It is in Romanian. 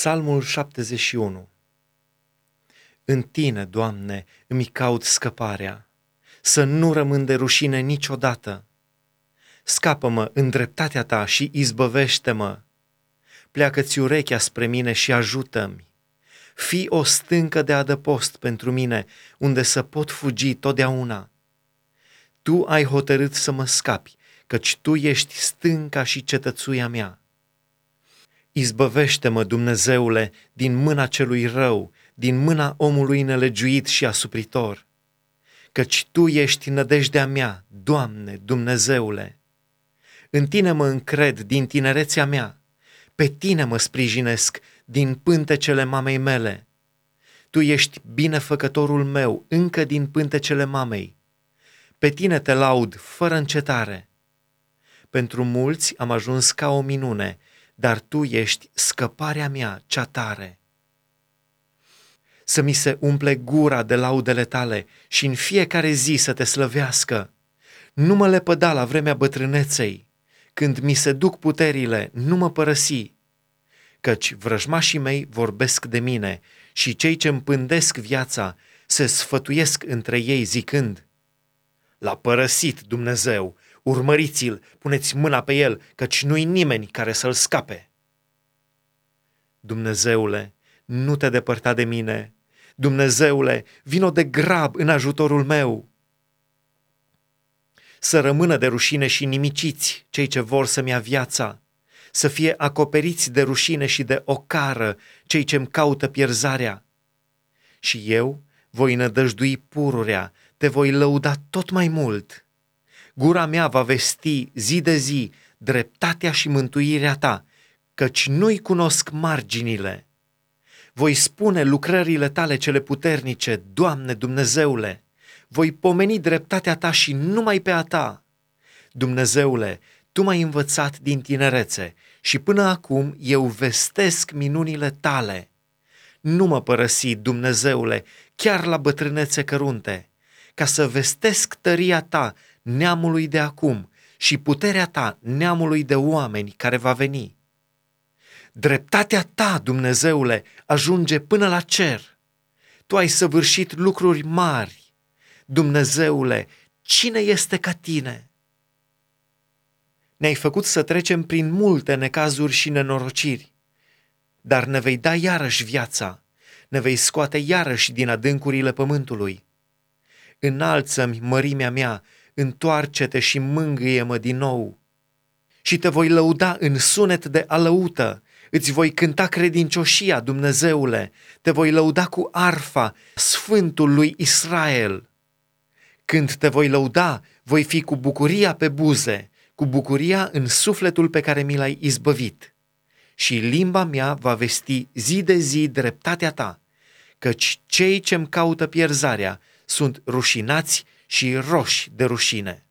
Psalmul 71 În Tine, Doamne, îmi caut scăparea, să nu rămân de rușine niciodată. Scapă-mă în dreptatea Ta și izbăvește-mă. Pleacă-ți urechea spre mine și ajută-mi. Fii o stâncă de adăpost pentru mine, unde să pot fugi totdeauna. Tu ai hotărât să mă scapi, căci Tu ești stânca și cetățuia mea. Izbăvește-mă, Dumnezeule, din mâna celui rău, din mâna omului nelegiuit și asupritor. Căci Tu ești nădejdea mea, Doamne, Dumnezeule. În Tine mă încred din tinerețea mea, pe Tine mă sprijinesc din pântecele mamei mele. Tu ești binefăcătorul meu încă din pântecele mamei. Pe Tine te laud fără încetare. Pentru mulți am ajuns ca o minune, dar tu ești scăparea mea cea tare. Să mi se umple gura de laudele tale și în fiecare zi să te slăvească. Nu mă lepăda la vremea bătrâneței, când mi se duc puterile, nu mă părăsi, căci vrăjmașii mei vorbesc de mine și cei ce împândesc viața se sfătuiesc între ei zicând, L-a părăsit Dumnezeu, urmăriți-l, puneți mâna pe el, căci nu-i nimeni care să-l scape. Dumnezeule, nu te depărta de mine. Dumnezeule, vino de grab în ajutorul meu. Să rămână de rușine și nimiciți cei ce vor să-mi ia viața, să fie acoperiți de rușine și de ocară cei ce-mi caută pierzarea. Și eu voi nădăjdui pururea, te voi lăuda tot mai mult Gura mea va vesti zi de zi dreptatea și mântuirea ta, căci nu-i cunosc marginile. Voi spune lucrările tale cele puternice, Doamne Dumnezeule, voi pomeni dreptatea ta și numai pe a ta. Dumnezeule, tu m-ai învățat din tinerețe și până acum eu vestesc minunile tale. Nu mă părăsi, Dumnezeule, chiar la bătrânețe cărunte, ca să vestesc tăria ta neamului de acum și puterea ta neamului de oameni care va veni. Dreptatea ta, Dumnezeule, ajunge până la cer. Tu ai săvârșit lucruri mari. Dumnezeule, cine este ca tine? Ne-ai făcut să trecem prin multe necazuri și nenorociri, dar ne vei da iarăși viața, ne vei scoate iarăși din adâncurile pământului. Înalță-mi mărimea mea întoarce-te și mângâie-mă din nou. Și te voi lăuda în sunet de alăută, îți voi cânta credincioșia, Dumnezeule, te voi lăuda cu arfa, Sfântul lui Israel. Când te voi lăuda, voi fi cu bucuria pe buze, cu bucuria în sufletul pe care mi l-ai izbăvit. Și limba mea va vesti zi de zi dreptatea ta, căci cei ce-mi caută pierzarea sunt rușinați și roși de rușine.